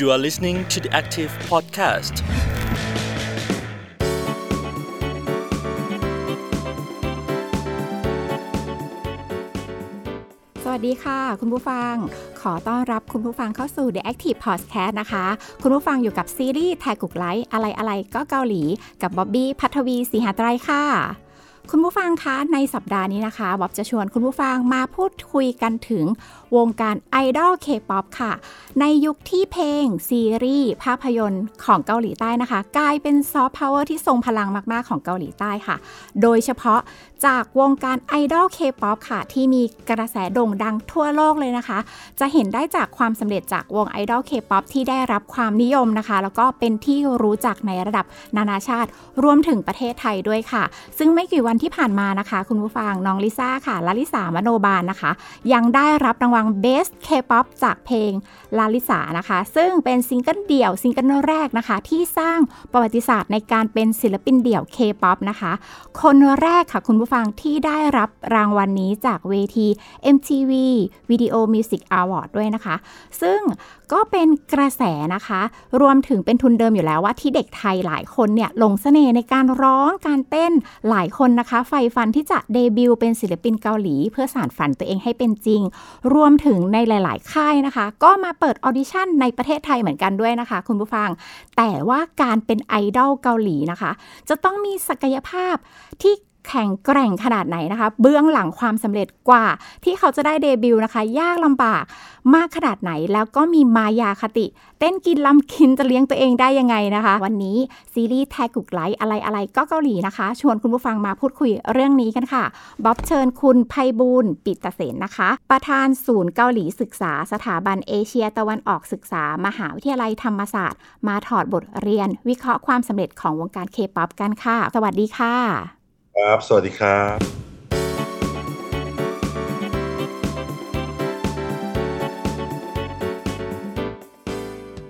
You are listening to the Active Podcast. สวัสดีค่ะ คุณผู้ฟัง ขอต้อนรับคุณผู้ฟังเข้าสู่ The Active Podcast นะคะ คุณผู้ฟังอยู่กับซีรีส์แทกุกไลท์อะไรอะไรก็เกาหลี กับบ๊อบบี้พัทวีสีหาไตรค่ะ คุณผู้ฟังคะในสัปดาห์นี้นะคะบ๊อบจะชวนคุณผู้ฟังมาพูดคุยกันถึงวงการไอดอลเคป๊อปค่ะ ในยุคที่เพลง ซีรีส์ ภาพยนตร์ของเกาหลีใต้นะคะ กลายเป็นซอฟต์พาวเวอร์ที่ทรงพลังมาก ๆ ของเกาหลีใต้ค่ะ โดยเฉพาะจากวงการไอดอลเคป๊อปค่ะ ที่มีกระแสโด่งดังทั่วโลกเลยนะคะ จะเห็นได้จากความสำเร็จจากวงไอดอลเคป๊อปที่ได้รับความนิยมนะคะ แล้วก็เป็นที่รู้จักในระดับนานาชาติ รวมถึงประเทศไทยด้วยค่ะ ซึ่งไม่กี่วันที่ผ่านมานะคะ คุณผู้ฟังน้องลิซ่าค่ะ ลลิษามโนบาลนะคะ ยังได้รับรางวัล Best K-pop จากเพลงลาลิสานะคะ ซึ่งเป็นซิงเกิลเดี่ยวซิงเกิลแรกนะคะ ที่สร้างประวัติศาสตร์ในการเป็นศิลปินเดี่ยว K-pop นะคะ คนแรกค่ะคุณผู้ฟังที่ได้รับรางวัลนี้จากเวที MTV Video Music Award ด้วยนะคะ ซึ่ง ก็เป็นกระแสนะคะ รวมถึงเป็นทุนเดิมอยู่แล้วว่าที่เด็กไทยหลายคนเนี่ยหลงเสน่ห์ในการร้องการเต้นหลายคนนะคะใฝ่ฝันที่จะเดบิวต์เป็นศิลปินเกาหลี เพื่อสานฝันตัวเองให้เป็นจริง รวมถึงในหลาย ๆ ค่ายนะคะ ก็มาเปิด audition ในประเทศไทยเหมือนกันด้วยนะคะ คุณผู้ฟัง แต่ว่าการเป็นไอดอลเกาหลีนะคะ จะต้องมีศักยภาพที่ แข็งแกร่งขนาดไหนนะคะ เบื้องหลังความสำเร็จกว่า ที่เขาจะได้เดบิวต์นะคะ ยากลำบากมากขนาดไหน แล้วก็มีมายาคติ เต้นกินลำกินจะเลี้ยงตัวเองได้ยังไงนะคะ วันนี้ซีรีส์แทกุกไลท์อะไรอะไรก็เกาหลีนะคะ ชวนคุณผู้ฟังมาพูดคุยเรื่องนี้กันค่ะบ๊อบเชิญคุณไพบูลย์ ปีตะเสนนะคะ ประธานศูนย์เกาหลีศึกษา สถาบันเอเชียตะวันออกศึกษา มหาวิทยาลัยธรรมศาสตร์ มาถอดบทเรียน วิเคราะห์ความสำเร็จของวงการเคป๊อปกันค่ะ สวัสดีค่ะ ครับ สวัสดีครับ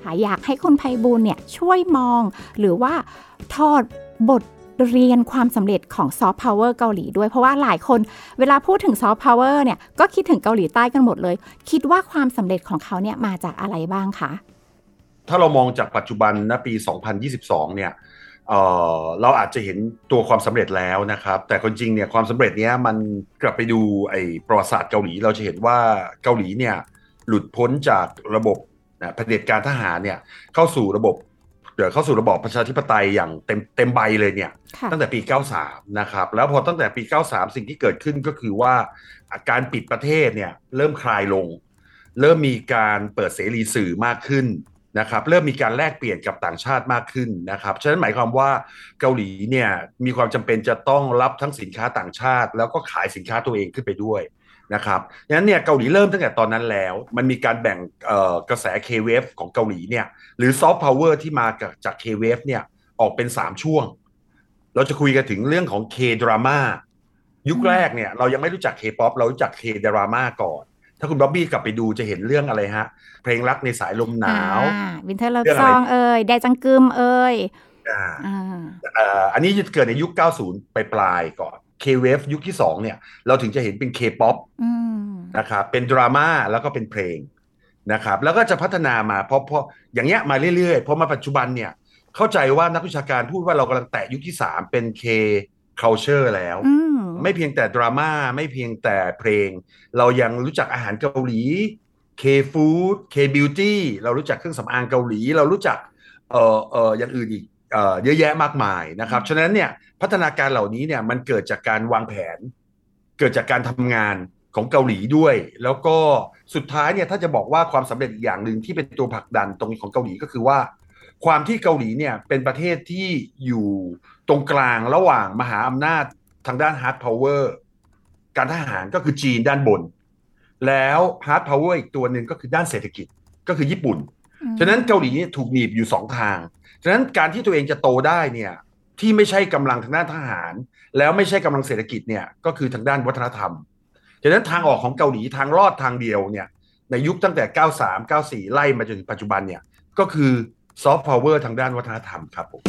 ค่ะอยากให้คุณไพบูลย์เนี่ยช่วยมอง หรือว่าถอดบทเรียนความสำเร็จของซอฟต์พาวเวอร์เกาหลีด้วย เพราะว่าหลายคนเวลาพูดถึงซอฟต์พาวเวอร์เนี่ยก็คิดถึงเกาหลีใต้กันหมดเลย คิดว่าความสำเร็จของเขาเนี่ยมาจากอะไรบ้างคะ ถ้าเรามองจากปัจจุบันณปี 2022 เนี่ย เอ่อเราอาจจะเห็นตัวความสำเร็จแล้วนะครับ แต่คนจริงเนี่ยความสำเร็จเนี้ยมันกลับไปดูไอ้ประวัติศาสตร์เกาหลีเราจะเห็นว่าเกาหลีเนี่ยหลุดพ้นจากระบบนะเผด็จการทหารเนี่ยเข้าสู่ระบบเดี๋ยวเข้าสู่ระบอบประชาธิปไตยอย่างเต็มเต็มใบเลยเนี่ยค่ะตั้งแต่ปี 93 นะครับ แล้วพอตั้งแต่ปี 93 สิ่งที่เกิดขึ้นก็คือว่าการปิดประเทศเนี่ยเริ่มคลายลง เริ่มมีการเปิดเสรีสื่อมากขึ้น นะครับเริ่มมีการแลกเปลี่ยนกับต่างชาติมากขึ้นนะครับฉะนั้นหมายความว่าเกาหลีเนี่ยมีความจำเป็นจะต้องรับทั้งสินค้าต่างชาติ แล้วก็ขายสินค้าตัวเองขึ้นไปด้วยนะครับดังนั้นเนี่ยเกาหลีเริ่มตั้งแต่ตอนนั้นแล้ว มันมีการแบ่งกระแส K-Wave ของเกาหลีเนี่ยหรือซอฟต์พาวเวอร์ที่มาจาก K-Wave เนี่ยออกเป็น 3 ช่วง เราจะคุยกันถึงเรื่องของ K-Drama ยุคแรกเนี่ยเรายังไม่รู้จัก K-POP เรารู้จัก K-Drama ก่อน ถ้าคุณบ๊อบบี้กลับไปดูจะเห็นเรื่องอะไรฮะ เพลงรักในสายลมหนาว Winter Love Song เอ่องซอะไรเอ่ยแดจังกึมเอ่ยอ่าอ่าเอ่ออันนี้จะเกิดในยุค 90 ไปปลายๆก่อน K-Wave ยุคที่ 2 เนี่ย เราถึงจะเห็นเป็น K-POP อืมนะครับเป็นดราม่าแล้วก็เป็นเพลงนะครับแล้วก็จะพัฒนามาเพราะเพราะอย่างเงี้ยมาเรื่อยๆเพราะมาปัจจุบันเนี่ยเข้าใจว่านักวิชาการพูดว่าเรากำลังแตะยุคที่ 3 เป็น K culture แล้ว อืม ไม่เพียงแต่ดราม่าไม่เพียงแต่เพลง เรายังรู้จักอาหารเกาหลี K food K beauty เรารู้จักเครื่องสำอางเกาหลี เรารู้จักเอ่อเอ่ออย่างอื่นอีกเอ่อเยอะแยะมากมายนะครับฉะนั้นเนี่ยพัฒนาการเหล่านี้เนี่ยมันเกิดจากการวางแผน เกิดจากการทำงานของเกาหลีด้วย แล้วก็สุดท้ายเนี่ยถ้าจะบอกว่าความสำเร็จอีกอย่างหนึ่งที่เป็นตัวผลักดันตรงนี้ของเกาหลีก็คือว่า ความที่เกาหลีเนี่ยเป็นประเทศที่อยู่ตรงกลางระหว่างมหาอำนาจ ทางด้าน hard power การทหารก็คือจีนด้านบน แล้ว hard power อีกตัวหนึ่งก็คือด้านเศรษฐกิจก็คือญี่ปุ่น ฉะนั้นเกาหลีเนี่ยถูกหนีบอยู่สองทาง ฉะนั้นการที่ตัวเองจะโตได้เนี่ยที่ไม่ใช่กำลังทางด้านทหาร แล้วไม่ใช่กำลังเศรษฐกิจเนี่ยก็คือทางด้านวัฒนธรรม ฉะนั้นทางออกของเกาหลีทางรอดทางเดียวเนี่ยในยุคตั้งแต่ 93 94 ไล่มาจนถึงปัจจุบันเนี่ยก็คือซอฟต์พาวเวอร์ทางด้านวัฒนธรรมครับผม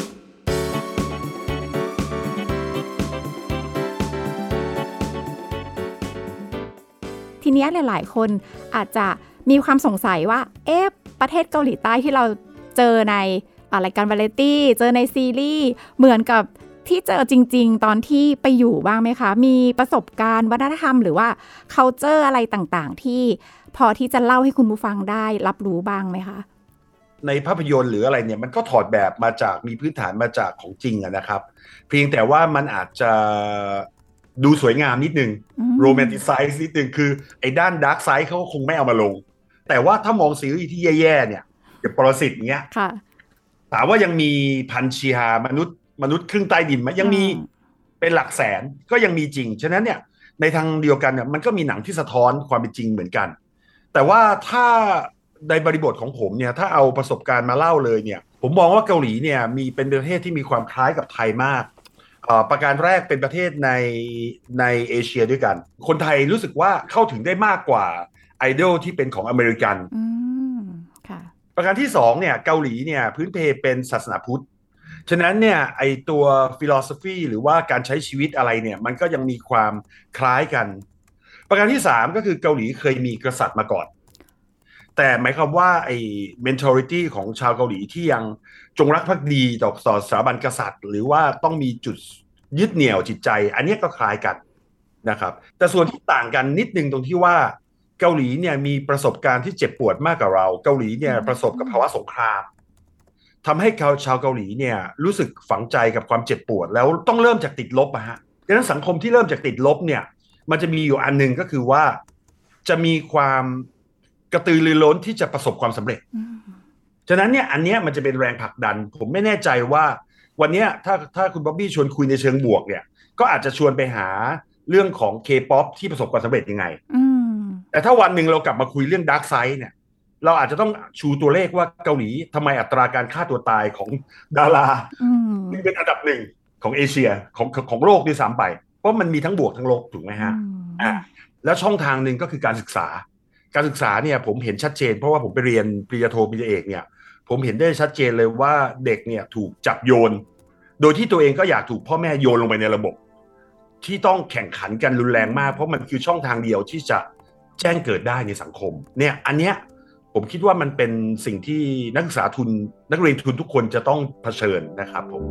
ทีนี้หลายๆ คนอาจจะมีความสงสัยว่า เอ๊ะ ประเทศเกาหลีใต้ที่เราเจอในรายการวาไรตี้ เจอในซีรีส์ เหมือนกับที่เจอจริง ๆ ตอนที่ไปอยู่บ้างไหมคะ มีประสบการณ์วัฒนธรรมหรือว่า culture อะไรต่างๆ ที่พอที่จะเล่าให้คุณผู้ฟังได้รับรู้บ้างไหมคะ ในภาพยนตร์หรืออะไรเนี่ยมันก็ถอดแบบมาจากมีพื้นฐานมาจากของจริงอะนะครับ เพียงแต่ว่ามันอาจจะ ดูสวยงามนิดนึงอืม romanticize นิดนึงคือไอ้ด้าน dark side เขาก็คงไม่เอามาลง แต่ว่าถ้ามองซีรีส์ที่แย่ๆเนี่ยอย่างปรสิตเงี้ยค่ะถามว่ายังมีพันจีฮามนุษย์มนุษย์ครึ่งใต้ดินไหมยังมีอืมเป็นหลักแสนก็ยังมีจริง ฉะนั้นเนี่ยในทางเดียวกันเนี่ยมันก็มีหนังที่สะท้อนความเป็นจริงเหมือนกัน แต่ว่าถ้าในบริบทของผมเนี่ยถ้าเอาประสบการณ์มาเล่าเลยเนี่ย ผมมองว่าเกาหลีเนี่ยมีเป็นประเทศที่มีความคล้ายกับไทยมากเอ่อ ประการแรกเป็นประเทศในในเอเชียด้วยกัน คนไทยรู้สึกว่าเข้าถึงได้มากกว่าไอดอลที่เป็นของอเมริกันอืมค่ะประการที่สองเนี่ยเกาหลีเนี่ยพื้นเพเป็นศาสนาพุทธ ฉะนั้นเนี่ยไอตัวฟิโล o ฟีหรือว่าการใช้ชีวิตอะไรเนี่ยมันก็ยังมีความคล้ายกัน ประการที่สามก็คือเกาหลีเคยมีกษัตริย์มาก่อน แต่หมายความว่าไอ้ mentality ของชาวเกาหลีที่ยัง จงรักภักดีต่อต่อสถาบันกษัตริย์ หรือว่าต้องมีจุดยึดเหนี่ยวจิตใจ อันเนี้ยก็คล้ายกันนะครับ แต่ส่วนที่ต่างกันนิดนึงตรงที่ว่า เกาหลีเนี่ยมีประสบการณ์ที่เจ็บปวดมากกว่าเรา เกาหลีเนี่ยอืมประสบกับภาวะสงครามทำให้ชาวชาวเกาหลีเนี่ยรู้สึกฝังใจกับความเจ็บปวด แล้วต้องเริ่มจากติดลบอะฮะดังนั้นสังคมที่เริ่มจากติดลบเนี่ยมันจะมีอยู่อันหนึ่งก็คือว่าจะมีความกระตือรือร้นที่จะประสบความสำเร็จอืม ฉะนั้นเนี่ยอันเนี้ยมันจะเป็นแรงผลักดัน ผมไม่แน่ใจว่า วันเนี้ยถ้าถ้าคุณบ๊อบบี้ชวนคุยในเชิงบวกเนี่ย ก็อาจจะชวนไปหาเรื่องของเคป๊อปที่ประสบความสำเร็จยังไงอืมแต่ถ้าวันหนึ่งเรากลับมาคุยเรื่อง dark side เนี่ย เราอาจจะต้องชูตัวเลขว่าเกาหลีทำไมอัตราการฆ่าตัวตายของดาราอืมเป็นอันดับหนึ่งของเอเชียของของของโลกด้วยซ้ำไป เพราะมันมีทั้งบวกทั้งลบถูกไหมฮะอะแล้วช่องทางหนึ่งก็คือการศึกษา การศึกษาเนี่ยผมเห็นชัดเจน เพราะว่าผมไปเรียนปริญญาโทปริญญาเอกเนี่ย ผมเห็นได้ชัดเจนเลยว่าเด็กเนี่ยถูกจับโยน โดยที่ตัวเองก็อยากถูกพ่อแม่โยนลงไปในระบบ ที่ต้องแข่งขันกันรุนแรงมาก เพราะมันคือช่องทางเดียวที่จะแจ้งเกิดได้ในสังคม เนี่ยอันเนี้ยผมคิดว่ามันเป็นสิ่งที่นักศึกษาทุนนักเรียนทุนทุกคนจะต้องเผชิญนะครับผม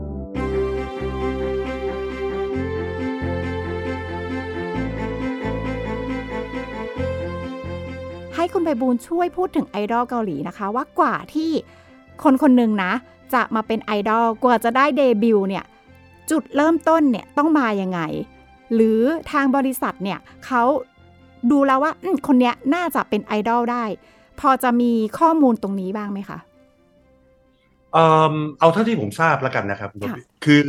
ให้คุณไพบูลช่วยพูดถึงไอดอลเกาหลีนะคะ ว่ากว่าที่ คนคนหนึ่งนะ จะมาเป็นไอดอลกว่าจะได้เดบิวต์เนี่ยจุดเริ่มต้นเนี่ยต้องมายังไง หรือทางบริษัทเนี่ยเขาดูแล้วว่าอืมคนเนี้ยน่าจะเป็นไอดอลได้ พอจะมีข้อมูลตรงนี้บ้างไหมคะเอ่อเอาเท่าที่ผมทราบแล้วกันนะครับคุณค่ะบ๊อบบี้คือ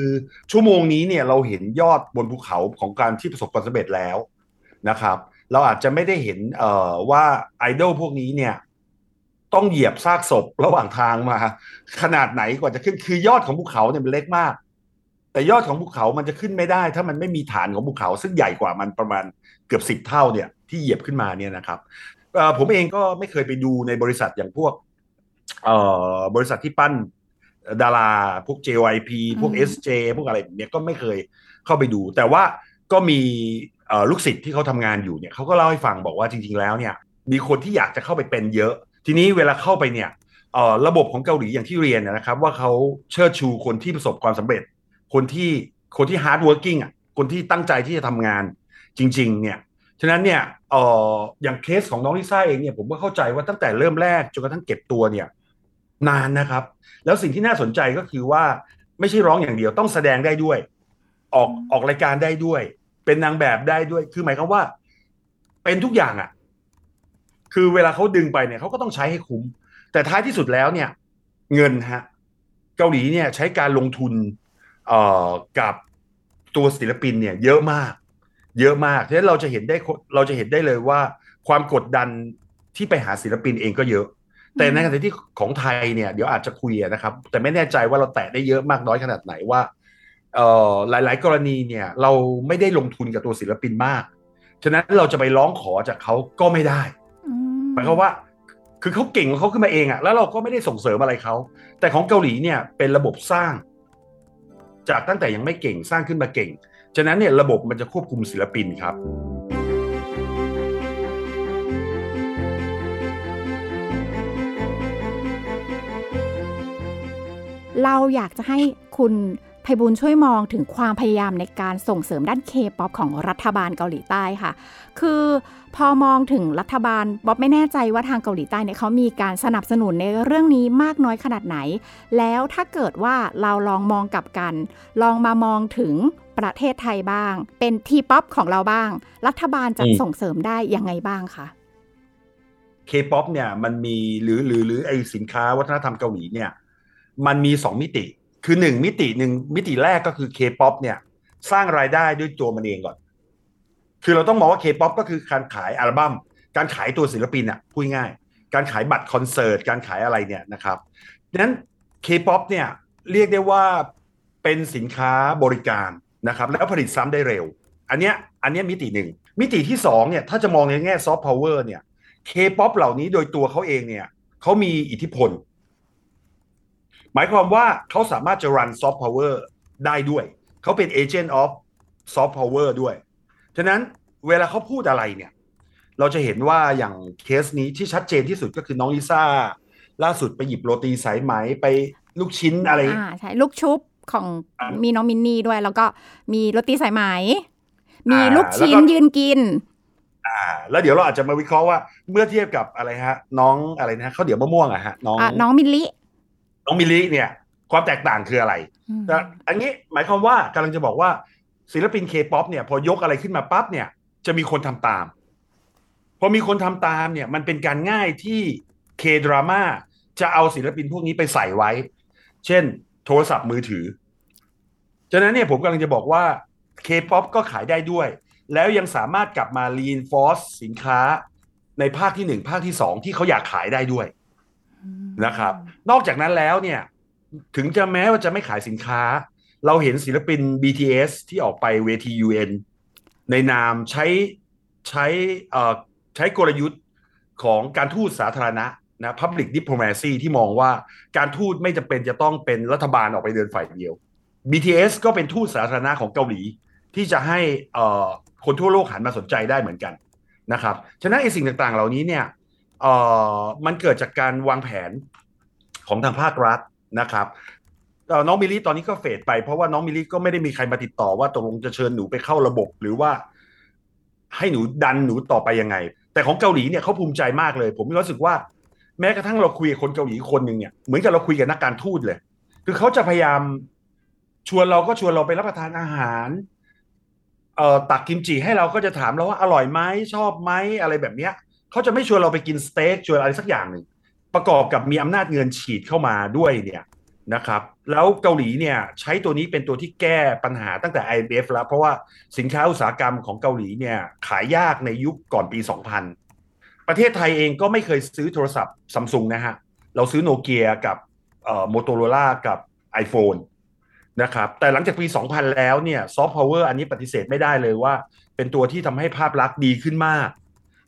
ชั่วโมงนี้เนี่ยเราเห็นยอดบนภูเขาของการที่ประสบความสำเร็จแล้วนะครับ เราอาจจะไม่ได้เห็นเอ่อว่าไอดอลพวกนี้เนี่ย ต้องเหยียบซากศพระหว่างทางมา ขนาดไหนกว่าจะขึ้นคือยอดของภูเขาเนี่ยมันเล็กมาก แต่ยอดของภูเขามันจะขึ้นไม่ได้ ถ้ามันไม่มีฐานของภูเขา ซึ่งใหญ่กว่ามันประมาณเกือบสิบเท่าเนี่ย ที่เหยียบขึ้นมาเนี่ยนะครับเอ่อผมเองก็ไม่เคยไปดูในบริษัทอย่างพวกเอ่อบริษัทที่ปั้นดาราพวก JYP พวกอืม SJ พวกอะไรแบบเนี้ยก็ไม่เคยเข้าไปดู แต่ว่าก็มีเอ่อลูกศิษย์ที่เขาทำงานอยู่เนี่ยเขาก็เล่าให้ฟังบอกว่าจริง ๆ แล้วเนี่ย มีคนที่อยากจะเข้าไปเป็นเยอะ ทีนี้เวลาเข้าไปเนี่ยระบบของเกาหลีอย่างที่เรียนนะครับ ว่าเขาเชิดชูคนที่ประสบความสำเร็จ คนที่คนที่ hard working อะคนที่ตั้งใจที่จะทำงานจริง ๆ เนี่ยฉะนั้นเนี่ยอออย่างเคสของน้องลิซ่าเองเนี่ยผมก็เข้าใจว่าตั้งแต่เริ่มแรกจนกระทั่งเก็บตัวเนี่ยนานนะครับ แล้วสิ่งที่น่าสนใจก็คือว่าไม่ใช่ร้องอย่างเดียวต้องแสดงได้ด้วย ออกออกรายการได้ด้วย เป็นนางแบบได้ด้วย คือหมายความว่า เป็นทุกอย่างอะ่ะ คือเวลาเขาดึงไปเนี่ยเขาก็ต้องใช้ให้คุ้ม แต่ท้ายที่สุดแล้วเนี่ย เงินฮะเกาหลีเนี่ยใช้การลงทุนเอ่อกับตัวศิลปินเนี่ยเยอะมาก เยอะมากฉะนั้นเราจะเห็นได้เราจะเห็นได้เลยว่า ความกดดันที่ไปหาศิลปินเองก็เยอะ แต่ในขณะที่ของไทยเนี่ยเดี๋ยวอาจจะคุยนะครับ แต่ไม่แน่ใจว่าเราแตะได้เยอะมากน้อยขนาดไหนว่าเอ่อหลายๆกรณีเนี่ยเราไม่ได้ลงทุนกับตัวศิลปินมาก ฉะนั้นเราจะไปร้องขอจากเขาก็ไม่ได้ หมายความว่าคือเขาเก่งของเขาขึ้นมาเองอะแล้วเราก็ไม่ได้ส่งเสริมอะไรเขา แต่ของเกาหลีเนี่ยเป็นระบบสร้าง จากตั้งแต่ยังไม่เก่งสร้างขึ้นมาเก่ง ฉะนั้นเนี่ยระบบมันจะควบคุมศิลปินครับ เราอยากจะให้คุณ ไพบุญช่วยมองถึงความพยายามในการส่งเสริมด้านเคป๊อปของรัฐบาลเกาหลีใต้ค่ะ คือพอมองถึงรัฐบาลบ๊อบไม่แน่ใจว่าทางเกาหลีใต้เนี่ยเขามีการสนับสนุนในเรื่องนี้มากน้อยขนาดไหน แล้วถ้าเกิดว่าเราลองมองกลับกัน ลองมามองถึงประเทศไทยบ้าง เป็นทีป๊อปของเราบ้าง รัฐบาลจะส่งเสริมได้ยังไงบ้างคะเคป๊อปเนี่ยมันมีหรือหรือหรือไอสินค้าวัฒนธรรมเกาหลีเนี่ย มันมีสองมิติ คือหนึ่งมิติหนึ่งมิติแรกก็คือเคป๊อปเนี่ย สร้างรายได้ด้วยตัวมันเองก่อน คือเราต้องมองว่าเคป๊อปก็คือการขายอัลบั้ม การขายตัวศิลปินอะพูดง่าย การขายบัตรคอนเสิร์ต การขายอะไรเนี่ยนะครับดังนั้นเคป๊อปเนี่ยเรียกได้ว่าเป็นสินค้าบริการนะครับ แล้วผลิตซ้ำได้เร็ว อันเนี้ยอันเนี้ยมิติหนึ่ง มิติที่สองเนี่ยถ้าจะมองในแง่ซอฟต์พาวเวอร์เนี่ยเคป๊อปเหล่านี้โดยตัวเขาเองเนี่ยเขามีอิทธิพล หมายความว่าเขาสามารถจะ run ซอฟต์พาวเวอร์ได้ด้วย เขาเป็น agent of soft power ด้วย ฉะนั้นเวลาเขาพูดอะไรเนี่ย เราจะเห็นว่าอย่างเคสนี้ที่ชัดเจนที่สุดก็คือน้องลิซ่า ล่าสุดไปหยิบโรตีสายไหมไปลูกชิ้นอะไรอ่าใช่ลูกชุบของอ่ามีมีน้องมินนี่ด้วย แล้วก็มีโรตีสายไหม มีอ่าลูกชิ้นแล้วก็ยืนกิน อ่า แล้วเดี๋ยวเราอาจจะมาวิเคราะห์ว่าเมื่อเทียบกับอะไรฮะ น้องอะไรนะข้าวเดี๋ยวมะม่วงอะฮะน้องอ่าน้องมิลลิ น้องมิลลิเนี่ย ความแตกต่างคืออะไรอืมแต่อันนี้หมายความว่ากำลังจะบอกว่า ศิลปินเคป๊อปเนี่ยพอยกอะไรขึ้นมาปั๊บเนี่ย จะมีคนทำตาม พอมีคนทำตามเนี่ย มันเป็นการง่ายที่เคดราม่าจะเอาศิลปินพวกนี้ไปใส่ไว้ เช่น โทรศัพท์มือถือฉะนั้นเนี่ยผมกำลังจะบอกว่าเคป๊อปก็ขายได้ด้วย แล้วยังสามารถกลับมา reinforce สินค้าในภาคที่หนึ่งภาคที่สองที่เขาอยากขายได้ด้วย นะครับ นอกจากนั้นแล้วเนี่ย ถึงจะแม้ว่าจะไม่ขายสินค้า เราเห็นศิลปิน BTS ที่ออกไปเวที UN ในนามใช้ใช้เอ่อใช้กลยุทธ์ของการทูตสาธารณะนะ Public Diplomacy ที่มองว่าการทูตไม่จำเป็นจะต้องเป็นรัฐบาลออกไปเดินฝ่ายเดียว BTS ก็เป็นทูตสาธารณะของเกาหลี ที่จะให้เอ่อคนทั่วโลกหันมาสนใจได้เหมือนกันนะครับ ฉะนั้นไอ้สิ่งต่างๆ เหล่านี้เนี่ย เอ่อมันเกิดจากการวางแผนของทางภาครัฐนะครับน้องมิลลี่ตอนนี้ก็เฟดไปเพราะว่าน้องมิลลี่ก็ไม่ได้มีใครมาติดต่อว่าตกลงจะเชิญหนูไปเข้าระบบหรือว่า ให้หนูดันหนูต่อไปยังไง แต่ของเกาหลีเนี่ยเขาภูมิใจมากเลย ผมมีความรู้สึกว่า แม้กระทั่งเราคุยกับคนเกาหลีคนหนึ่งเนี่ยเหมือนกับเราคุยกับนักการทูตเลย คือเขาจะพยายามชวนเราก็ชวนเราไปรับประทานอาหารเอ่อตักกิมจิให้เราก็จะถามเราว่าอร่อยไหมชอบไหมอะไรแบบเนี้ย เขาจะไม่ชวนเราไปกินสเต็กชวนอะไรสักอย่างหนึ่งประกอบกับมีอำนาจเงินฉีดเข้ามาด้วยเนี่ยนะครับแล้วเกาหลีเนี่ยใช้ตัวนี้เป็นตัวที่แก้ปัญหาตั้งแต่ IMF แล้ว เพราะว่าสินค้าอุตสาหกรรมของเกาหลีเนี่ยขายยากในยุคก่อนปี 2000 ประเทศไทยเองก็ไม่เคยซื้อโทรศัพท์ซัมซุงนะฮะ เราซื้อโนเกียกับโมโตโรล่ากับ iPhone นะครับแต่หลังจากปี 2000 แล้วเนี่ยซอฟต์พาวเวอร์อันนี้ปฏิเสธไม่ได้เลยว่า เป็นตัวที่ทำให้ภาพลักษณ์ดีขึ้นมาก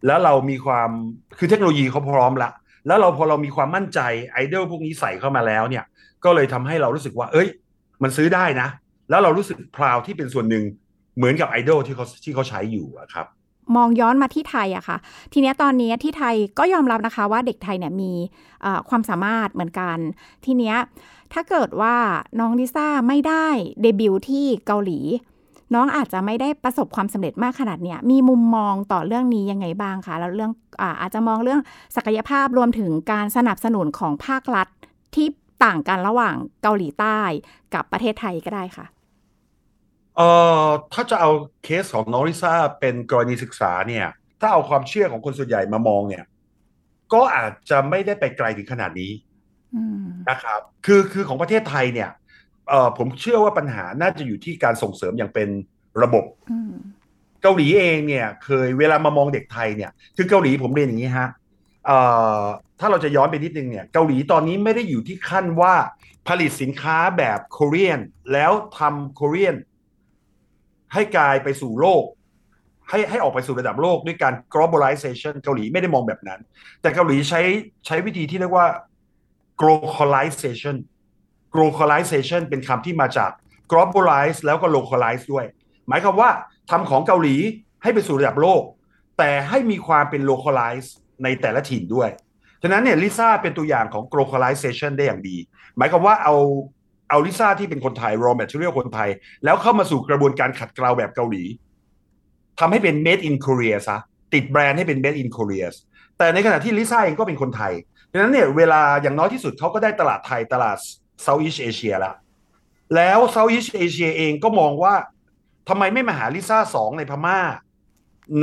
แล้วเรามีความคือเทคโนโลยีเขาพร้อมละ แล้วเราพอเรามีความมั่นใจไอดอลพวกนี้ใส่เข้ามาแล้วเนี่ย ก็เลยทำให้เรารู้สึกว่า เอ้ย มันซื้อได้นะ แล้วเรารู้สึก proud ที่เป็นส่วนหนึ่งเหมือนกับไอดอลที่เขาที่เขาใช้อยู่อะครับมองย้อนมาที่ไทยอะค่ะ ทีเนี้ยตอนนี้ที่ไทยก็ยอมรับนะคะว่าเด็กไทยเนี่ยมีความสามารถเหมือนกัน ทีเนี้ยถ้าเกิดว่าน้องลิซ่าไม่ได้เดบิวต์ที่เกาหลี น้องอาจจะไม่ได้ประสบความสำเร็จมากขนาดเนี้ยมีมุมมองต่อเรื่องนี้ยังไงบ้างคะแล้วเรื่องอาอาจจะมองเรื่องศักยภาพรวมถึงการสนับสนุนของภาครัฐที่ต่างกันระหว่างเกาหลีใต้กับประเทศไทยก็ได้ค่ะเอ่อถ้าจะเอาเคสของน้องลิซ่าเป็นกรณีศึกษาเนี่ยถ้าเอาความเชื่อของคนส่วนใหญ่มามองเนี่ย ก็อาจจะไม่ได้ไปไกลถึงขนาดนี้อืมนะครับ คือคือของประเทศไทยเนี่ยเอ่อ ผมเชื่อว่าปัญหาน่าจะอยู่ที่การส่งเสริมอย่างเป็นระบบอืมเกาหลีเองเนี่ย เคยเวลามามองเด็กไทยเนี่ยคือเกาหลีผมเรียนอย่างนี้ฮะเอ่อถ้าเราจะย้อนไปนิดนึงเนี่ยเกาหลีตอนนี้ไม่ได้อยู่ที่ขั้นว่าผลิตสินค้าแบบโคเรียนแล้วทำโคเรียนให้กลายไปสู่โลก ให้ให้ออกไปสู่ระดับโลกด้วยการ globalization เกาหลีไม่ได้มองแบบนั้น แต่เกาหลีใช้ใช้วิธีที่เรียกว่า globalization globalization เป็นคำที่มาจาก globalize แล้วก็ localize ด้วย หมายความว่าทำของเกาหลีให้ไปสู่ระดับโลก แต่ให้มีความเป็น localize ในแต่ละถิ่นด้วย ฉะนั้นเนี่ยลิซ่าเป็นตัวอย่างของ globalization ได้อย่างดี หมายความว่าเอาเอาลิซ่าที่เป็นคนไทย raw material คนไทย แล้วเข้ามาสู่กระบวนการขัดเกลาแบบเกาหลีทำให้เป็น made in Korea ซะติดแบรนด์ให้เป็น made in Korea แต่ในขณะที่ลิซ่าเองก็เป็นคนไทยดังนั้นเนี่ยเวลาอย่างน้อยที่สุดเขาก็ได้ตลาดไทยตลาด Southeast Asia แล้วแล้ว Southeast Asia เองก็มองว่าทำไมไม่มาหาลิซ่าสองในพม่า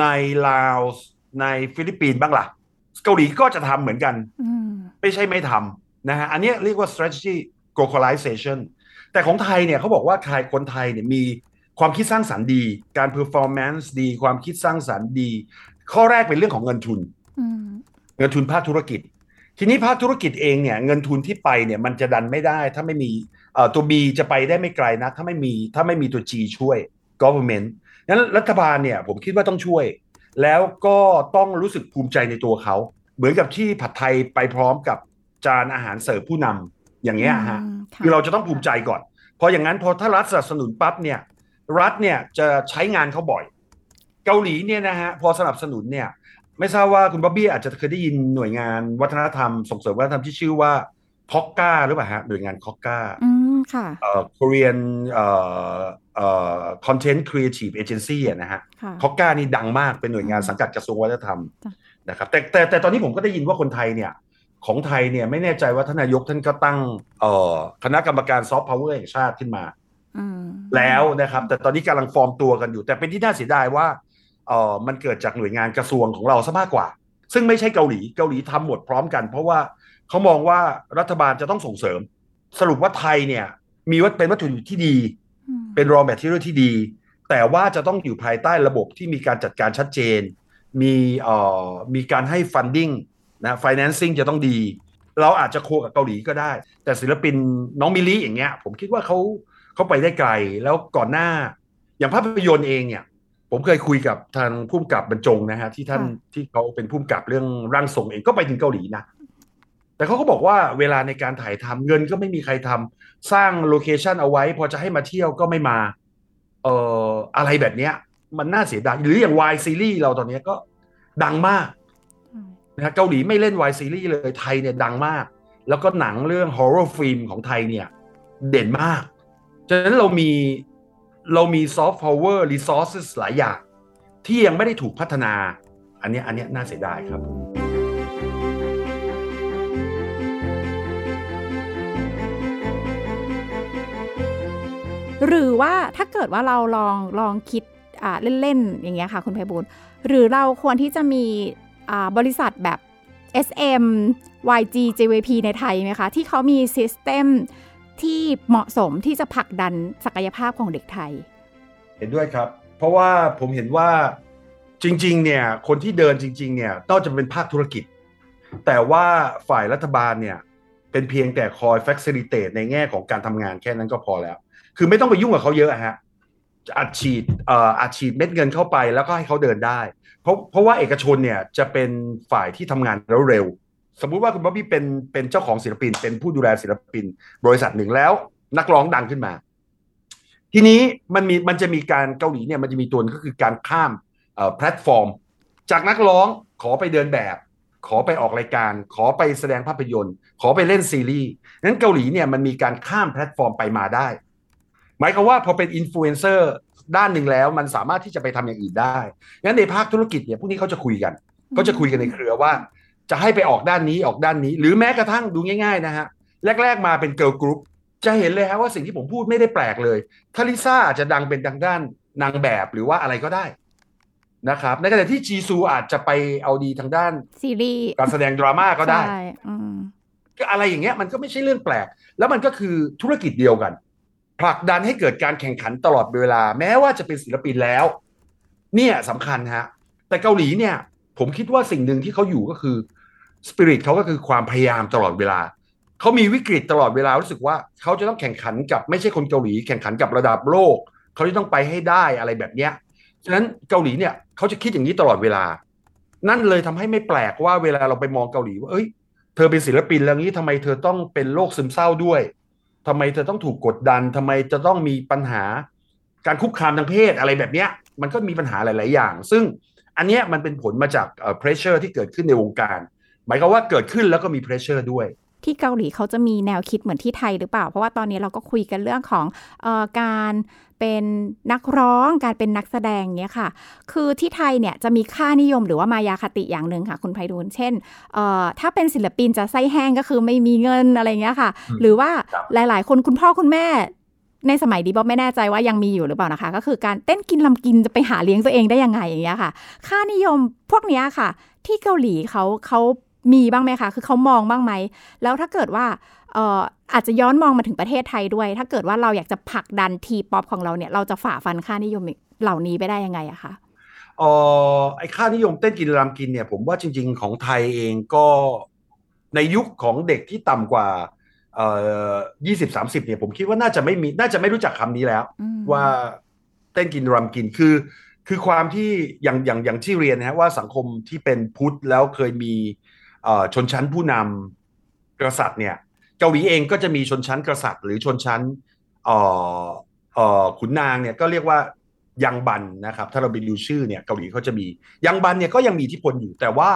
ในลาวในฟิลิปปินส์บ้างล่ะ เกาหลีก็จะทำเหมือนกันอืมไม่ใช่ไม่ทำนะฮะอันเนี้ยเรียกว่า strategy globalization แต่ของไทยเนี่ยเขาบอกว่าไทยคนไทยเนี่ยมีความคิดสร้างสรรค์ดี การ performance ดี ความคิดสร้างสรรค์ดี ข้อแรกเป็นเรื่องของเงินทุนอืมเงินทุนภาคธุรกิจ ทีนี้ภาคธุรกิจเองเนี่ยเงินทุนที่ไปเนี่ยมันจะดันไม่ได้ ถ้าไม่มีเอ่อตัว B จะไปได้ไม่ไกลนะถ้าไม่มีถ้าไม่มีตัว G ช่วย government งั้นรัฐบาลเนี่ยผมคิดว่าต้องช่วย แล้วก็ต้องรู้สึกภูมิใจในตัวเขา เหมือนกับที่ผัดไทยไปพร้อมกับจานอาหารเสิร์ฟผู้นำอย่างเงี้ยฮะอืมะคือเราจะต้องภูมิใจก่อนเพราะอย่างนั้นพอถ้ารัฐสนับสนุนปั๊บเนี่ยรัฐเนี่ยจะใช้งานเขาบ่อย เกาหลีเนี่ยนะฮะพอสนับสนุนเนี่ย ไม่ทราบว่าคุณบ๊อบบี้อาจจะเคยได้ยินหน่วยงานวัฒนธรรม ส่งเสริมวัฒนธรรมที่ชื่อว่าคอกกาหรือเปล่าฮะหน่วยงานคอกกาอืมค่ะเอ่อ Korean เอ่อเอ่อ Content Creative Agency อะนะฮะค่ะ KOCCA นี่ดังมากเป็นหน่วยงานสังกัดกระทรวงวัฒนธรรมจ้ะนะครับแต่แต่แต่ตอนนี้ผมก็ได้ยินว่าคนไทยเนี่ยของไทยเนี่ยไม่แน่ใจว่าท่านนายกท่านก็ตั้งเอ่อคณะกรรมการซอฟต์พาวเวอร์แห่งชาติขึ้นมาอืมแล้วนะครับ แต่ตอนนี้กำลังฟอร์มตัวกันอยู่ แต่เป็นที่น่าเสียดายว่า เอ่อมันเกิดจากหน่วยงานกระทรวงของเราซะมากกว่า ซึ่งไม่ใช่เกาหลีเกาหลีทำหมดพร้อมกัน เพราะว่าเขามองว่ารัฐบาลจะต้องส่งเสริม สรุปว่าไทยเนี่ย มีวัตเป็นวัตถุดิบที่ดีอืมเป็น raw material ที่ดี แต่ว่าจะต้องอยู่ภายใต้ระบบที่มีการจัดการชัดเจน มีเอ่อมีการให้ funding นะ financing จะต้องดี เราอาจจะโคกับเกาหลีก็ได้ แต่ศิลปินน้องมิลลิอย่างเงี้ย ผมคิดว่าเขาเขาไปได้ไกลแล้วก่อนหน้า อย่างภาพยนตร์เองเนี่ย ผมเคยคุยกับทางผู้กำกับบรรจงนะฮะที่ท่านที่เขาเป็นผู้กำกับเรื่องร่างทรงเองก็ไปถึงเกาหลีนะแต่เขาก็บอกว่าเวลาในการถ่ายทำเงินก็ไม่มีใครทำสร้างโลเคชันเอาไว้ พอจะให้มาเที่ยวก็ไม่มา เอ่ออะไรแบบเนี้ย มันน่าเสียดายหรืออย่างวายซีรีส์เราตอนเนี้ยก็ดังมากนะฮะเกาหลีไม่เล่นวายซีรีส์เลยไทยเนี่ยดังมาก แล้วก็หนังเรื่อง horror film ของไทยเนี่ย เด่นมากฉะนั้นเรามี เรามี soft power resources หลายอย่าง ที่ยังไม่ได้ถูกพัฒนา อันนี้อันนี้น่าเสียดายครับ หรือว่าถ้าเกิดว่าเราลองลองคิดเล่นๆ อย่างเงี้ยค่ะ คุณไพบูลหรือเราควรที่จะมีบริษัทแบบ SM YG JVP ในไทยไหมคะ ที่เขามีซิสเต็ม ที่เหมาะสมที่จะผลักดันศักยภาพของเด็กไทย เห็นด้วยครับ เพราะว่าผมเห็นว่าจริงๆเนี่ยคนที่เดินจริง ๆเนี่ยนอกจากเป็นภาคธุรกิจ แต่ว่าฝ่ายรัฐบาลเนี่ยเป็นเพียงแต่คอย facilitate ในแง่ของการทำงานแค่นั้นก็พอแล้ว คือไม่ต้องไปยุ่งกับเขาเยอะอะฮะอัดฉีดเอ่ออัดฉีดเม็ดเงินเข้าไปแล้วก็ให้เขาเดินได้ เพราะเพราะว่าเอกชนเนี่ยจะเป็นฝ่ายที่ทำงานแล้วเร็ว สมมุติว่าคุณบ๊อบบี้เป็นเป็นเจ้าของศิลปิน เป็นผู้ดูแลศิลปิน บริษัทหนึ่งแล้ว นักร้องดังขึ้นมา ทีนี้มันมีมันจะมีการเกาหลีเนี่ยมันจะมีตัวก็คือการข้ามแพลตฟอร์ม จากนักร้องขอไปเดินแบบ ขอไปออกรายการ ขอไปแสดงภาพยนตร์ ขอไปเล่นซีรีส์นั้นเกาหลีเนี่ยมันมีการข้ามแพลตฟอร์มไปมาได้ หมายความว่าพอเป็นอินฟลูเอนเซอร์ด้านหนึ่งแล้วมันสามารถที่จะไปทำอย่างอื่นได้งั้นในภาคธุรกิจเนี่ยพวกนี้เขาจะคุยกัน ก็จะคุยกันในเครือว่า จะให้ไปออกด้านนี้ออกด้านนี้ หรือแม้กระทั่งดูง่าย ๆ นะฮะ แรก ๆ มาเป็นเกิร์ลกรุ๊ปจะเห็นเลยฮะว่าสิ่งที่ผมพูดไม่ได้แปลกเลยถ้าลิซ่าอาจจะดังเป็นทางด้านนางแบบหรือว่าอะไรก็ได้นะครับในขณะที่จีซูอาจจะไปเอาดีทางด้านซีรีส์การแสดงดราม่าก็ได้ใช่อืมก็อะไรอย่างเงี้ยมันก็ไม่ใช่เรื่องแปลก แล้วมันก็คือธุรกิจเดียวกัน ผลักดันให้เกิดการแข่งขันตลอดเวลา แม้ว่าจะเป็นศิลปินแล้ว เนี่ยสำคัญฮะ แต่เกาหลีเนี่ย ผมคิดว่าสิ่งหนึ่งที่เขาอยู่ก็คือ สปิริตเขาก็คือความพยายามตลอดเวลา เขามีวิกฤตตลอดเวลารู้สึกว่าเขาจะต้องแข่งขันกับไม่ใช่คนเกาหลีแข่งขันกับระดับโลก เขาจะต้องไปให้ได้อะไรแบบเนี้ยฉะนั้นเกาหลีเนี่ยเขาจะคิดอย่างนี้ตลอดเวลา นั่นเลยทำให้ไม่แปลกว่าเวลาเราไปมองเกาหลีว่าเอ้ย เธอเป็นศิลปินแล้วงี้ทำไมเธอต้องเป็นโรคซึมเศร้าด้วยทำไมเธอต้องถูกกดดันทำไมจะต้องมีปัญหาการคุกคามทางเพศอะไรแบบเนี้ย มันก็มีปัญหาหลาย ๆ อย่าง ซึ่งอันเนี้ยมันเป็นผลมาจากเอ่อ pressure ที่เกิดขึ้นในวงการ มายความว่าเกิดขึ้นแล้วก็มีเพรสเชอร์ด้วย ที่เกาหลีเขาจะมีแนวคิดเหมือนที่ไทยหรือเปล่า เพราะว่าตอนนี้เราก็คุยกันเรื่องของออการเป็นนักร้องการเป็นนักแสดงเนี้ยค่ะ คือที่ไทยเนี่ยจะมีค่านิยมหรือว่ามายาคติอย่างหนึ่งค่ะ คุณไพฑูรย์เช่น ถ้าเป็นศิลปินจะไส้แห้งก็คือไม่มีเงินอะไรเงี้ยค่ะ หรือว่าหลายๆ คนคุณพ่อคุณแม่ในสมัยดีบ๊อบไม่แน่ใจว่ายังมีอยู่หรือเปล่านะคะ ก็คือการเต้นกินลำกินจะไปหาเลี้ยงตัวเองได้ยังไงอย่างเงี้ยค่ะ ค่านิยมพวกเนี้ยค่ะ ที่เกาหลีเขาเขา มีบ้างไหมคะ คือเขามองบ้างไหม แล้วถ้าเกิดว่าเอ่ออาจจะย้อนมองมาถึงประเทศไทยด้วย ถ้าเกิดว่าเราอยากจะผลักดันทีป๊อปของเราเนี่ย เราจะฝ่าฟันค่านิยมเหล่านี้ไปได้ยังไงอะคะเออไอค่านิยมเต้นกินรำกินเนี่ย ผมว่าจริง ๆ ของไทยเองก็ในยุคของเด็กที่ต่ำกว่าเอ่อยี่สิบสามสิบเนี่ยผมคิดว่าน่าจะไม่มีน่าจะไม่รู้จักคำนี้แล้ว ว่าเต้นกินรำกินคือ คือความที่อย่างอย่างอย่างที่เรียนนะฮะว่าสังคมที่เป็นพุทธแล้วเคยมี ชนชั้นผู้นำกษัตริย์เนี่ยเกาหลีเองก็จะมีชนชั้นกษัตริย์ หรือชนชั้นขุนนางเนี่ยก็เรียกว่ายังบันนะครับ ถ้าเราไปดูชื่อเนี่ยเกาหลีเขาจะมียังบันเนี่ยก็ยังมีอิทธิพลอยู่ แต่ว่า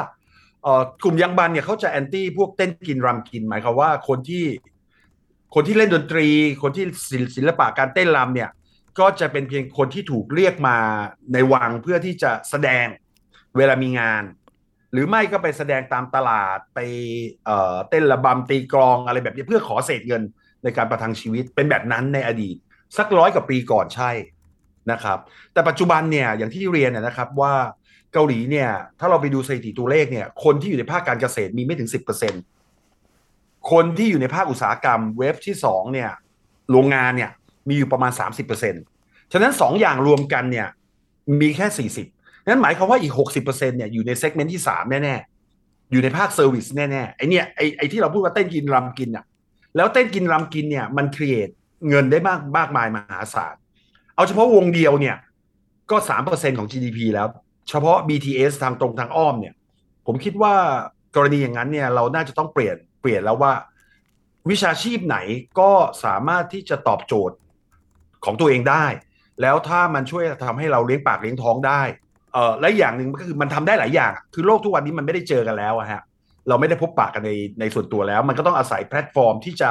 กลุ่มยังบันเนี่ยเขาจะแอนตี้พวกเต้นกินรำกินหมายความว่าคนที่คนที่เล่นดนตรี คนที่ศิลปะการเต้นรำเนี่ยก็จะเป็นเพียงคนที่ถูกเรียกมาในวังเพื่อที่จะแสดงเวลามีงาน หรือไม่ก็ไปแสดงตามตลาดไปเเต้นระบำตีกลองอะไรแบบนี้เพื่อขอเศษเงินในการประทังชีวิตเป็นแบบนั้นในอดีต สักร้อยกว่าปีก่อนใช่นะครับ แต่ปัจจุบันเนี่ยอย่างที่เรียนนะครับว่าเกาหลีเนี่ย ถ้าเราไปดูสถิติตัวเลขเนี่ย คนที่อยู่ในภาคการเกษตรมีไม่ถึงสิบเปอร์เซ็นคนที่อยู่ในภาคอุตสาหกรรม wave ที่สองเนี่ยโรงงานเนี่ยมีอยู่ประมาณสามสิบเปอร์เซ็นฉะนั้นสองอย่างรวมกันเนี่ยมีแค่สี่สิบ นั้นหมายความว่าอีกหกสิบเปอร์เซ็นเนี่ยอยู่ใน segment ที่สามแน่ๆ อยู่ในภาค service แน่ๆ ไอเนี่ยไอไอที่เราพูดว่าเต้นกินรำกินอะแล้วเต้นกินรำกินเนี่ยมัน createเงินได้มากมากมายมหาศาล เอาเฉพาะวงเดียวเนี่ยก็สามเปอร์เซ็นของ GDP แล้ว เฉพาะ BTS ทางตรงทางอ้อมเนี่ย ผมคิดว่ากรณีอย่างนั้นเนี่ยเราน่าจะต้องเปลี่ยนเปลี่ยนแล้วว่า วิชาชีพไหนก็สามารถที่จะตอบโจทย์ของตัวเองได้ แล้วถ้ามันช่วยทำให้เราเลี้ยงปากเลี้ยงท้องได้ เออและอย่างหนึ่งก็คือมันทำได้หลายอย่าง คือโลกทุกวันนี้มันไม่ได้เจอกันแล้วอะฮะเราไม่ได้พบปะกันในในส่วนตัวแล้ว มันก็ต้องอาศัยแพลตฟอร์มที่จะ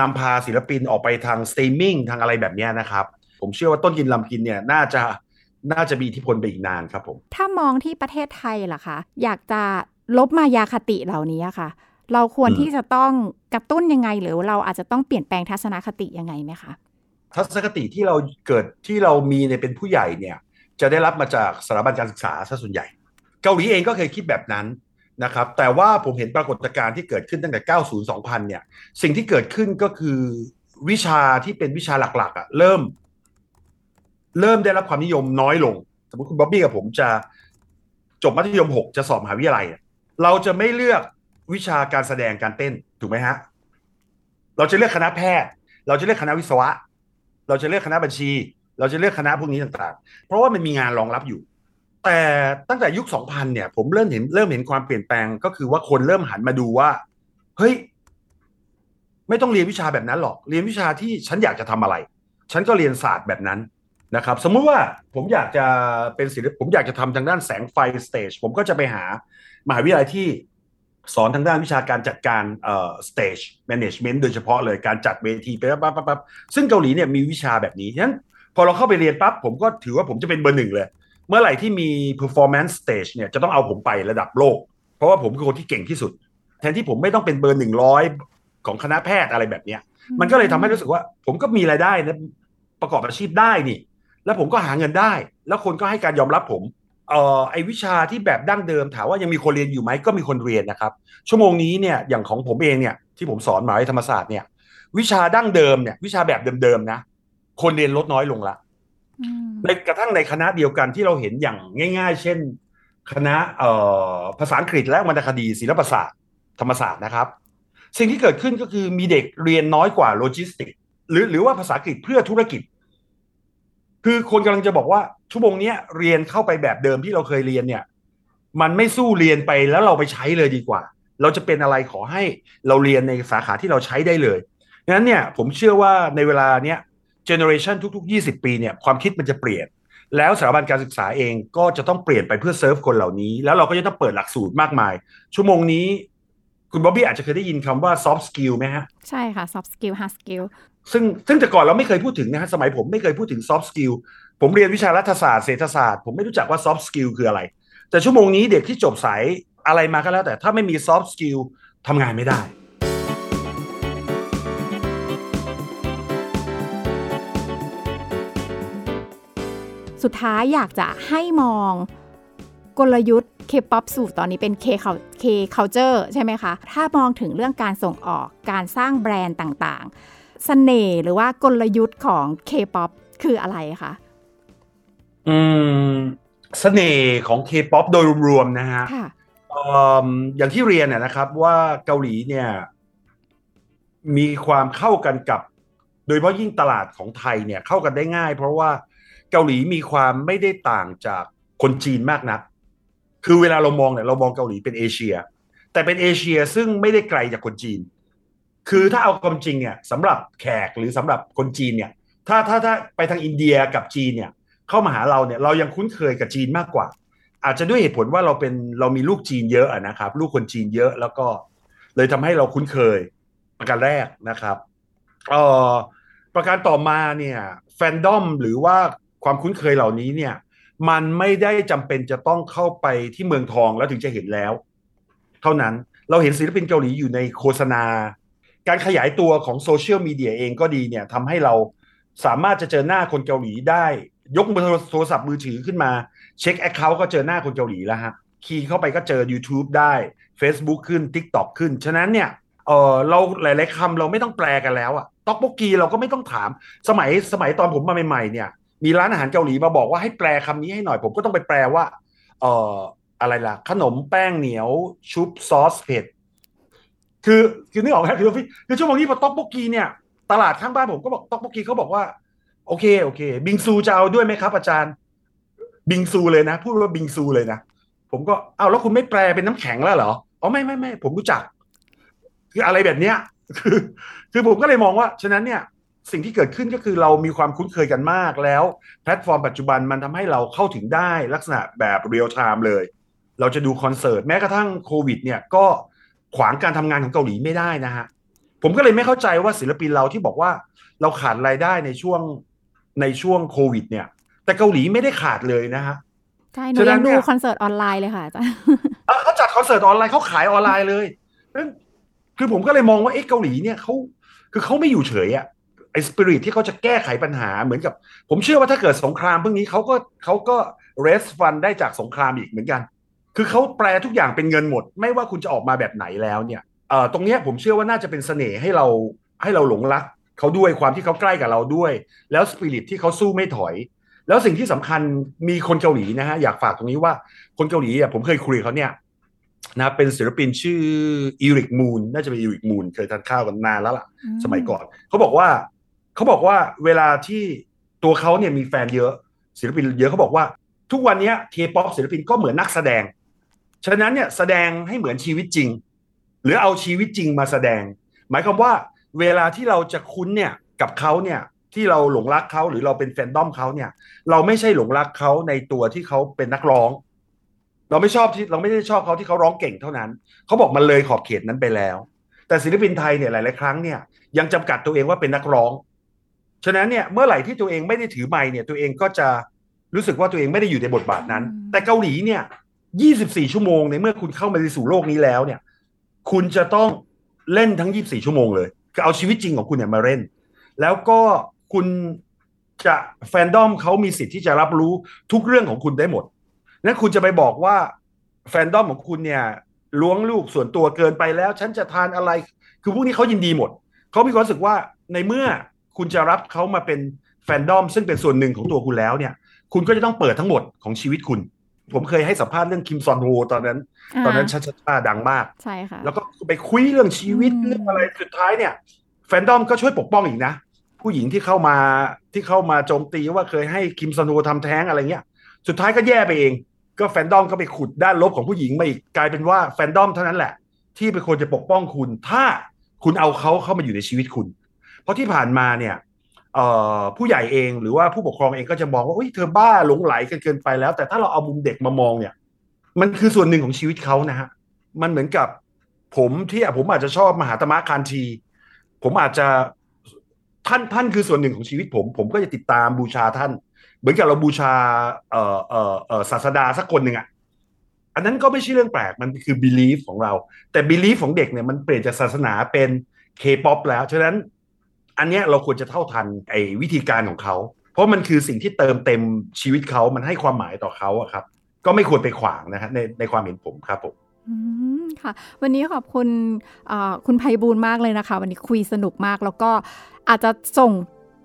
นำพาศิลปินออกไปทางสตรีมมิ่งทางอะไรแบบนี้นะครับ ผมเชื่อว่าเต้นกินรำกินเนี่ยน่าจะน่าจะมีอิทธิพลไปอีกนานครับผม ถ้ามองที่ประเทศไทยล่ะคะ อยากจะลบมายาคติเหล่านี้ค่ะ เราควรที่จะต้องกระตุ้นยังไง หรือเราอาจจะต้องเปลี่ยนแปลงทัศนคติยังไงไหมคะ ทัศนคติที่เราเกิดที่เรามีในเป็นผู้ใหญ่เนี่ย จะได้รับมาจากสถาบันการศึกษาซะส่วนใหญ่ เกาหลีเองก็เคยคิดแบบนั้นนะครับ แต่ว่าผมเห็นปรากฏการณ์ที่เกิดขึ้นตั้งแต่ 90 2000 เนี่ย สิ่งที่เกิดขึ้นก็คือวิชาที่เป็นวิชาหลักๆอะเริ่ม เริ่มได้รับความนิยมน้อยลง สมมติคุณบ๊อบบี้กับผมจะจบมัธยม 6 จะสอบมหาวิทยาลัย เราจะไม่เลือกวิชาการแสดงการเต้นถูกไหมฮะ เราจะเลือกคณะแพทย์ เราจะเลือกคณะวิศวะ เราจะเลือกคณะบัญชี เราจะเลือกคณะพวกนี้ต่างๆ เพราะว่ามันมีงานรองรับอยู่ แต่ตั้งแต่ยุค 2000 เนี่ย ผมเริ่มเห็นเริ่มเห็นความเปลี่ยนแปลงก็คือว่าคนเริ่มหันมาดูว่า เฮ้ย ไม่ต้องเรียนวิชาแบบนั้นหรอก เรียนวิชาที่ฉันอยากจะทำอะไร ฉันก็เรียนศาสตร์แบบนั้นนะครับ สมมุติว่าผมอยากจะเป็นศิลป์ผมอยากจะทำทางด้านแสงไฟ stage ผมก็จะไปหามหาวิทยาลัยที่สอนทางด้านวิชาการจัดการเอ่อ stage management โดยเฉพาะเลยการจัดเวทีไปปั๊บปั๊บปั๊บซึ่งเกาหลีเนี่ยมีวิชาแบบนี้ฉะนั้น พอเราเข้าไปเรียนปั๊บผมก็ถือว่าผมจะเป็นเบอร์หนึ่งเลย เมื่อไหร่ที่มี performance stage เนี่ยจะต้องเอาผมไประดับโลก เพราะว่าผมคือคนที่เก่งที่สุด แทนที่ผมไม่ต้องเป็นเบอร์หนึ่งร้อยของคณะแพทย์อะไรแบบเนี้ย มันก็เลยทำให้รู้สึกว่า ผมก็มีรายได้นะประกอบอาชีพได้นี่ แล้วผมก็หาเงินได้ แล้วคนก็ให้การยอมรับผมเอ่อไอวิชาที่แบบดั้งเดิมถามว่ายังมีคนเรียนอยู่ไหมก็มีคนเรียนนะครับ ชั่วโมงนี้เนี่ยอย่างของผมเองเนี่ยที่ผมสอนมหาวิทยาลัยธรรมศาสตร์เนี่ยวิชาดั้งเดิมเนี่ยวิชาแบบเดิมๆนะ คนเรียนลดน้อยลงละในกระทั่งในคณะเดียวกันที่เราเห็นอย่างง่าย ๆ เช่น คณะภาษาอังกฤษและวรรณคดีศิลปศาสตร์ ธรรมศาสตร์นะครับ สิ่งที่เกิดขึ้นก็คือมีเด็กเรียนน้อยกว่าโลจิสติก หรือหรือว่าภาษาอังกฤษเพื่อธุรกิจ คือคนกำลังจะบอกว่าชั่วโมงนี้เรียนเข้าไปแบบเดิมที่เราเคยเรียนเนี่ย มันไม่สู้เรียนไปแล้วเราไปใช้เลยดีกว่า เราจะเป็นอะไรขอให้เราเรียนในสาขาที่เราใช้ได้เลยงั้นเนี่ยผมเชื่อว่าในเวลาเนี้ย เจเนอเรชันทุก ๆ 20 ปีเนี่ยความคิดมันจะเปลี่ยน แล้วสถาบันการศึกษาเองก็จะต้องเปลี่ยนไปเพื่อเซิร์ฟคนเหล่านี้ แล้วเราก็จะต้องเปิดหลักสูตรมากมาย ชั่วโมงนี้คุณบ๊อบบี้อาจจะเคยได้ยินคำว่า soft skill ไหมฮะ ใช่ค่ะ soft skill hard skill ซึ่งซึ่งแต่ก่อนเราไม่เคยพูดถึงนะฮะสมัยผมไม่เคยพูดถึง soft skill ผมเรียนวิชารัฐศาสตร์เศรษฐศาสตร์ผมไม่รู้จักว่า soft skill คืออะไร แต่ชั่วโมงนี้เด็กที่จบสายอะไรมาก็แล้ว แต่ถ้าไม่มี soft skill ทำงานไม่ได้ สุดท้ายอยากจะให้มองกลยุทธ์ K-POP สู่ตอนนี้เป็น K K culture ใช่ไหมคะ ถ้ามองถึงเรื่องการส่งออกการสร้างแบรนด์ต่างๆสเสน่ห์หรือว่ากลยุทธ์ของ K-POP คืออะไรคะอืมเสน่ห์ของ K-POP โดยรวมๆนะฮะค่ะเอิ่มอย่างที่เรียนเนี่ยนะครับว่าเกาหลีเนี่ย มีความเข้ากันกับ โดยเฉพาะยิ่งตลาดของไทยเนี่ยเข้ากันได้ง่าย เพราะว่า เกาหลีมีความไม่ได้ต่างจากคนจีนมากนัก คือเวลาเรามองเนี่ยเรามองเกาหลีเป็นเอเชีย แต่เป็นเอเชียซึ่งไม่ได้ไกลจากคนจีน คือถ้าเอาความจริงเนี่ยสำหรับแขกหรือสำหรับคนจีนเนี่ย ถ้าถ้าถ้าไปทางอินเดียกับจีนเนี่ย เข้ามาหาเราเนี่ยเรายังคุ้นเคยกับจีนมากกว่า อาจจะด้วยเหตุผลว่าเราเป็นเรามีลูกจีนเยอะนะครับ ลูกคนจีนเยอะแล้วก็ เลยทำให้เราคุ้นเคยประการแรกนะครับเอ่อประการต่อมาเนี่ยแฟนดอมหรือว่า ความคุ้นเคยเหล่านี้เนี่ย มันไม่ได้จำเป็นจะต้องเข้าไปที่เมืองทองแล้วถึงจะเห็นแล้ว เท่านั้นเราเห็นศิลปินเกาหลีอยู่ในโฆษณา การขยายตัวของโซเชียลมีเดียเองก็ดีเนี่ยทำให้เราสามารถจะเจอหน้าคนเกาหลีได้ ยกมือโทรศัพท์มือถือขึ้นมา เช็ค account ก็เจอหน้าคนเกาหลีแล้วฮะ key เข้าไปก็เจอ YouTube ได้ Facebook ขึ้น TikTok ขึ้น ฉะนั้นเนี่ยเออเราหลาย ๆคำเราไม่ต้องแปลกันแล้วอะต็อกโบกีเราก็ไม่ต้องถาม สมัยสมัยตอนผมมาใหม่ ๆ เนี่ย มีร้านอาหารเกาหลีมาบอกว่าให้แปลคำนี้ให้หน่อยผมก็ต้องไปแปลว่า เอ่ออะไรล่ะ ขนมแป้งเหนียวชุบซอสเผ็ดคือคือนึกออกไหมคือพี่คือช่วงนี้พอต็อกโบกีเนี่ย ตลาดข้างบ้านผมก็บอกต็อกโบกีเขาบอกว่า โอเคโอเค บิงซูจะเอาด้วยไหมครับ อาจารย์ บิงซูเลยนะ พูดว่าบิงซูเลยนะผมก็เอาแล้วคุณไม่แปลเป็นน้ำแข็งแล้วเหรออ๋อไม่ไม่ไม่ผมรู้จัก คืออะไรแบบเนี้ยคือ คือผมก็เลยมองว่า ฉะนั้นเนี่ย สิ่งที่เกิดขึ้นก็คือเรามีความคุ้นเคยกันมากแล้ว แพลตฟอร์มปัจจุบันมันทำให้เราเข้าถึงได้ลักษณะแบบ real time เลย เราจะดูคอนเสิร์ตแม้กระทั่งโควิดเนี่ยก็ขวางการทำงานของเกาหลีไม่ได้นะฮะผมก็เลยไม่เข้าใจว่าศิลปินเราที่บอกว่าเราขาดรายได้ในช่วงในช่วงโควิด เนี่ย แต่เกาหลีไม่ได้ขาดเลยนะฮะใช่หนูยังดูคอนเสิร์ตออนไลน์เลยค่ะอาจารย์เขาจัดคอนเสิร์ตออนไลน์เขาขายออนไลน์เลยคือผมก็เลยมองว่าเอ๊ะเกาหลีเนี่ยเขาคือเขาไม่อยู่เฉยอะ ไอ้สปิริตที่เขาจะแก้ไขปัญหาเหมือนกับ ผมเชื่อว่าถ้าเกิดสงครามพวกนี้เขาก็เขาก็เรสฟันได้จากสงครามอีกเหมือนกัน คือเขาแปลทุกอย่างเป็นเงินหมด ไม่ว่าคุณจะออกมาแบบไหนแล้วเนี่ยเอ่อตรงเนี้ยผมเชื่อว่าน่าจะเป็นเสน่ห์ให้เราให้เราหลงรักเขาด้วยความที่เขาใกล้กับเราด้วย แล้วสปิริตที่เขาสู้ไม่ถอย แล้วสิ่งที่สำคัญมีคนเกาหลีนะฮะอยากฝากตรงนี้ว่าคนเกาหลีอะผมเคยคุยเขาเนี่ยนะเป็นศิลปินชื่ออีริกมูนน่าจะเป็นอีริกมูนเคยทานข้าวกันนานแล้วล่ะ สมัยก่อนเขาบอกว่า เขาบอกว่าเวลาที่ตัวเขาเนี่ยมีแฟนเยอะ ศิลปินเยอะเขาบอกว่า ทุกวันนี้เคป๊อปศิลปินก็เหมือนนักแสดง ฉะนั้นเนี่ยแสดงให้เหมือนชีวิตจริง หรือเอาชีวิตจริงมาแสดง หมายความว่าเวลาที่เราจะคุ้นเนี่ยกับเขาเนี่ยที่เราหลงรักเขาหรือเราเป็นแฟนดอมเขาเนี่ย เราไม่ใช่หลงรักเขาในตัวที่เขาเป็นนักร้อง เราไม่ชอบที่เราไม่ได้ชอบเขาที่เขาร้องเก่งเท่านั้น เขาบอกมันเลยขอบเขตนั้นไปแล้ว แต่ศิลปินไทยเนี่ยหลาย ๆ ครั้งเนี่ยยังจำกัดตัวเองว่าเป็นนักร้อง ฉะนั้นเนี่ยเมื่อไหร่ที่ตัวเองไม่ได้ถือไมค์เนี่ยตัวเองก็จะรู้สึกว่าตัวเองไม่ได้อยู่ในบทบาทนั้น แต่เกาหลีเนี่ย 24 ชั่วโมงในเมื่อคุณเข้ามาในสู่โลกนี้แล้วเนี่ย คุณจะต้องเล่นทั้ง 24 ชั่วโมงเลยคือเอาชีวิตจริงของคุณเนี่ยมาเล่น แล้วก็คุณจะแฟนดอมเขามีสิทธิ์ที่จะรับรู้ทุกเรื่องของคุณได้หมดนั้นคุณจะไปบอกว่าแฟนดอมของคุณเนี่ยล้วงลูกส่วนตัวเกินไปแล้ว ฉันจะทานอะไร คือพวกนี้เขายินดีหมด เขามีความรู้สึกว่าในเมื่อ คุณจะรับเขามาเป็นแฟนดอมซึ่งเป็นส่วนหนึ่งของตัวคุณแล้วเนี่ย คุณก็จะต้องเปิดทั้งหมดของชีวิตคุณ ผมเคยให้สัมภาษณ์เรื่องคิมซอนโฮตอนนั้น ตอนนั้นชัชชาดังมากใช่ค่ะแล้วก็ไปคุยเรื่องชีวิตเรื่องอะไรสุดท้ายเนี่ย แฟนดอมก็ช่วยปกป้องอีกนะ ผู้หญิงที่เข้ามาที่เข้ามาโจมตีว่าเคยให้คิมซอนโฮทำแท้งอะไรเงี้ย สุดท้ายก็แย่ไปเอง ก็แฟนดอมก็ไปขุดด้านลบของผู้หญิงมาอีกกลายเป็นว่าแฟนดอมเท่านั้นแหละ ที่เป็นคนจะปกป้องคุณ ถ้าคุณเอาเขาเข้ามาอยู่ในชีวิตคุณ เพราะที่ผ่านมาเนี่ยผู้ใหญ่เองหรือว่าผู้ปกครองเองก็จะมองว่าเฮ้ยเธอบ้าหลงไหลกันเกินไปแล้ว แต่ถ้าเราเอามุมเด็กมามองเนี่ย มันคือส่วนหนึ่งของชีวิตเขานะฮะมันเหมือนกับผมที่ผมอาจจะชอบมหาตมะคานที ผมอาจจะท่านท่านคือส่วนหนึ่งของชีวิตผม ผมก็จะติดตามบูชาท่าน เหมือนกับเราบูชาเอ่อเอ่อเอ่อศาสดาสักคนหนึ่งอะอันนั้นก็ไม่ใช่เรื่องแปลกมันคือ belief ของเรา แต่ belief ของเด็กเนี่ยมันเปลี่ยนจากศาสนาเป็น K-POP แล้วฉะนั้น อันเนี้ยเราควรจะเท่าทันไอ้วิธีการของเขา เพราะมันคือสิ่งที่เติมเต็มชีวิตเขามันให้ความหมายต่อเขาอะครับ ก็ไม่ควรไปขวางนะฮะในในความเห็นผมครับผมอืมค่ะ วันนี้ขอบคุณคุณไพบูลย์มากเลยนะคะ วันนี้คุยสนุกมาก แล้วก็อาจจะส่ง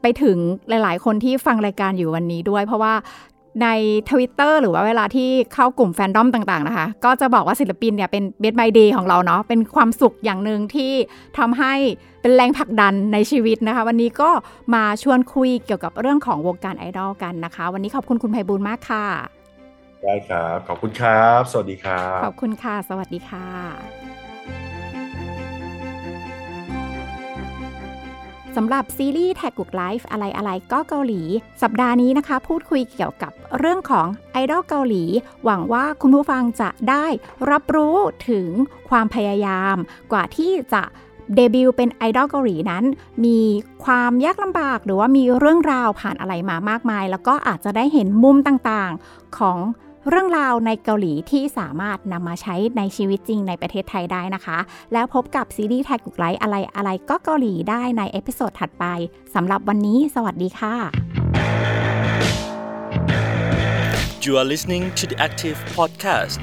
ไปถึงหลาย ๆ คนที่ฟังรายการอยู่วันนี้ด้วย เพราะว่า ในทวิตเตอร์หรือว่าเวลาที่เข้ากลุ่มแฟนดอมต่างๆนะคะ ก็จะบอกว่าศิลปินเนี่ยเป็น bless my day ของเราเนาะเป็นความสุขอย่างหนึ่งที่ทำให้เป็นแรงผลักดันในชีวิตนะคะ วันนี้ก็มาชวนคุยเกี่ยวกับเรื่องของวงการไอดอลกันนะคะ วันนี้ขอบคุณคุณไพบูลย์มากค่ะ ได้ครับ ขอบคุณครับ สวัสดีครับ ขอบคุณค่ะ สวัสดีค่ะ สำหรับซีรีส์แทกุก Life อะไรอะไรก็เกาหลี สัปดาห์นี้นะคะ พูดคุยเกี่ยวกับเรื่องของไอดอลเกาหลี หวังว่าคุณผู้ฟังจะได้รับรู้ถึงความพยายาม กว่าที่จะเดบิวต์เป็นไอดอลเกาหลีนั้น มีความยากลำบากหรือว่ามีเรื่องราวผ่านอะไรมามากมาย แล้วก็อาจจะได้เห็นมุมต่างๆของ เรื่องราวในเกาหลีที่สามารถนำมาใช้ในชีวิตจริงในประเทศไทยได้นะคะ แล้วพบกับซีรีส์แทกุก Life อะไรอะไรก็เกาหลีได้ใน episode ถัดไปสำหรับวันนี้ สวัสดีค่ะ You are listening to the Active Podcast.